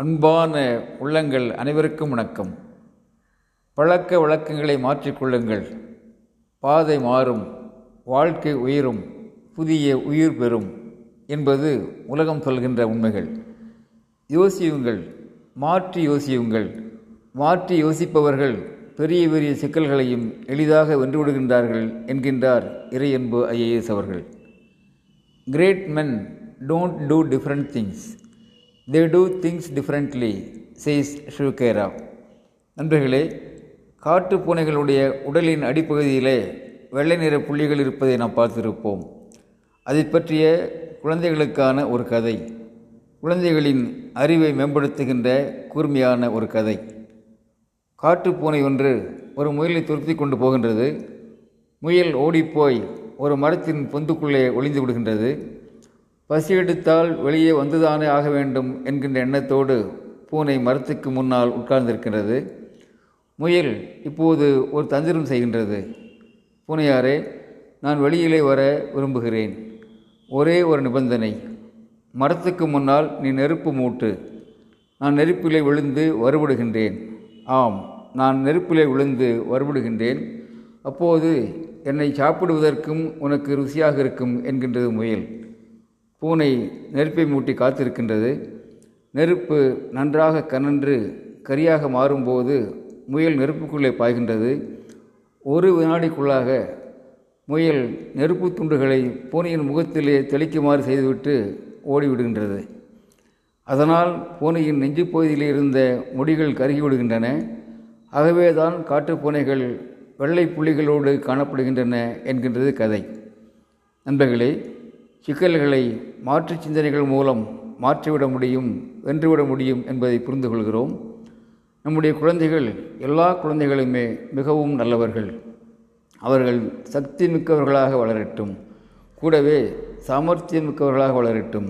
அன்பான உள்ளங்கள் அனைவருக்கும் வணக்கம். பழக்க வழக்கங்களை மாற்றிக்கொள்ளுங்கள் பாதை மாறும். வாழ்க்கை உயரும். புதிய உயிர் பெறும் என்பது உலகம் சொல்கின்ற உண்மைகள். யோசியுங்கள். மாற்றி யோசியுங்கள். மாற்றி யோசிப்பவர்கள் பெரிய பெரிய சிக்கல்களையும் எளிதாக வென்றுவிடுகின்றார்கள் என்கின்றார் இறையன்பு ஐஏஎஸ் அவர்கள். Great men don't do different things they do things differently says Shiv Khera நண்பர்களே காட்டு பூனைகளுடைய உடலின் அடிப்பகுதியிலே வெள்ளை நிற புள்ளிகள் இருப்பதை நாம் பார்த்திருப்போம். அதை பற்றிய குழந்தைகளுக்கான ஒரு கதை. குழந்தைகளின் அறிவை மேம்படுத்துகின்ற கூர்மையான ஒரு கதை. காட்டுப்பூனை ஒன்று ஒரு முயலை துரத்தி கொண்டு போகின்றது. முயல் ஓடிப்போய் ஒரு மரத்தின் பொந்துக்குள்ளே ஒளிந்து விடுகின்றது. பசி எடுத்தால் வெளியே வந்துதானே ஆக வேண்டும் என்கின்ற எண்ணத்தோடு பூனை மரத்துக்கு முன்னால் உட்கார்ந்திருக்கின்றது முயல் இப்போது ஒரு தந்திரம் செய்கின்றது. பூனையாரே நான் வெளியிலே வர விரும்புகிறேன். ஒரே ஒரு நிபந்தனை. மரத்துக்கு முன்னால் நீ நெருப்பு மூட்டு. நான் நெருப்பிலே விழுந்து வருவிடுகின்றேன் ஆம் நான் நெருப்பிலே விழுந்து வருவிடுகின்றேன் அப்போது என்னை சாப்பிடுவதற்கும் உனக்கு ருசியாக இருக்கும் என்கின்றது முயல். பூனை நெருப்பை மூட்டி காத்திருக்கின்றது. நெருப்பு நன்றாக கனன்று கரியாக மாறும்போது முயல் நெருப்புக்குள்ளே பாய்கின்றது. ஒரு வினாடிக்குள்ளாக முயல் நெருப்பு துண்டுகளை பூனையின் முகத்திலே தெளிக்குமாறு செய்துவிட்டு ஓடிவிடுகின்றது. அதனால் பூனையின் நெஞ்சு பகுதியில் இருந்த முடிகள் கருகிவிடுகின்றன. ஆகவே தான் காட்டுப்பூனைகள் வெள்ளை புள்ளிகளோடு காணப்படுகின்றன என்கின்றது கதை. நண்பர்களே சிக்கல்களை மாற்று சிந்தனைகள் மூலம் மாற்றிவிட முடியும் வென்றுவிட முடியும் என்பதை புரிந்து கொள்கிறோம் நம்முடைய குழந்தைகள் எல்லா குழந்தைகளுமே மிகவும் நல்லவர்கள். அவர்கள் சக்தி மிக்கவர்களாக வளரட்டும். கூடவே சாமர்த்தியம் மிக்கவர்களாக வளரட்டும்.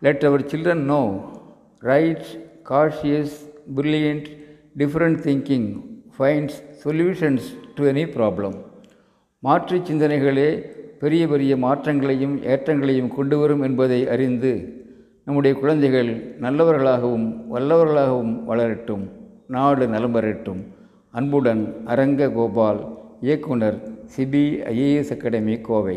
Let our children know right cautious brilliant different thinking finds solutions to any problem மாற்று சிந்தனைகளே பெரிய பெரிய மாற்றங்களையும் ஏற்றங்களையும் கொண்டு வரும் என்பதை அறிந்து நம்முடைய குழந்தைகள் நல்லவர்களாகவும் வல்லவர்களாகவும் வளரட்டும். நாடு நலம் பெறட்டும் அன்புடன் அரங்க கோபால் இயக்குனர் சிபிஐஏஎஸ் அகாடமி கோவை.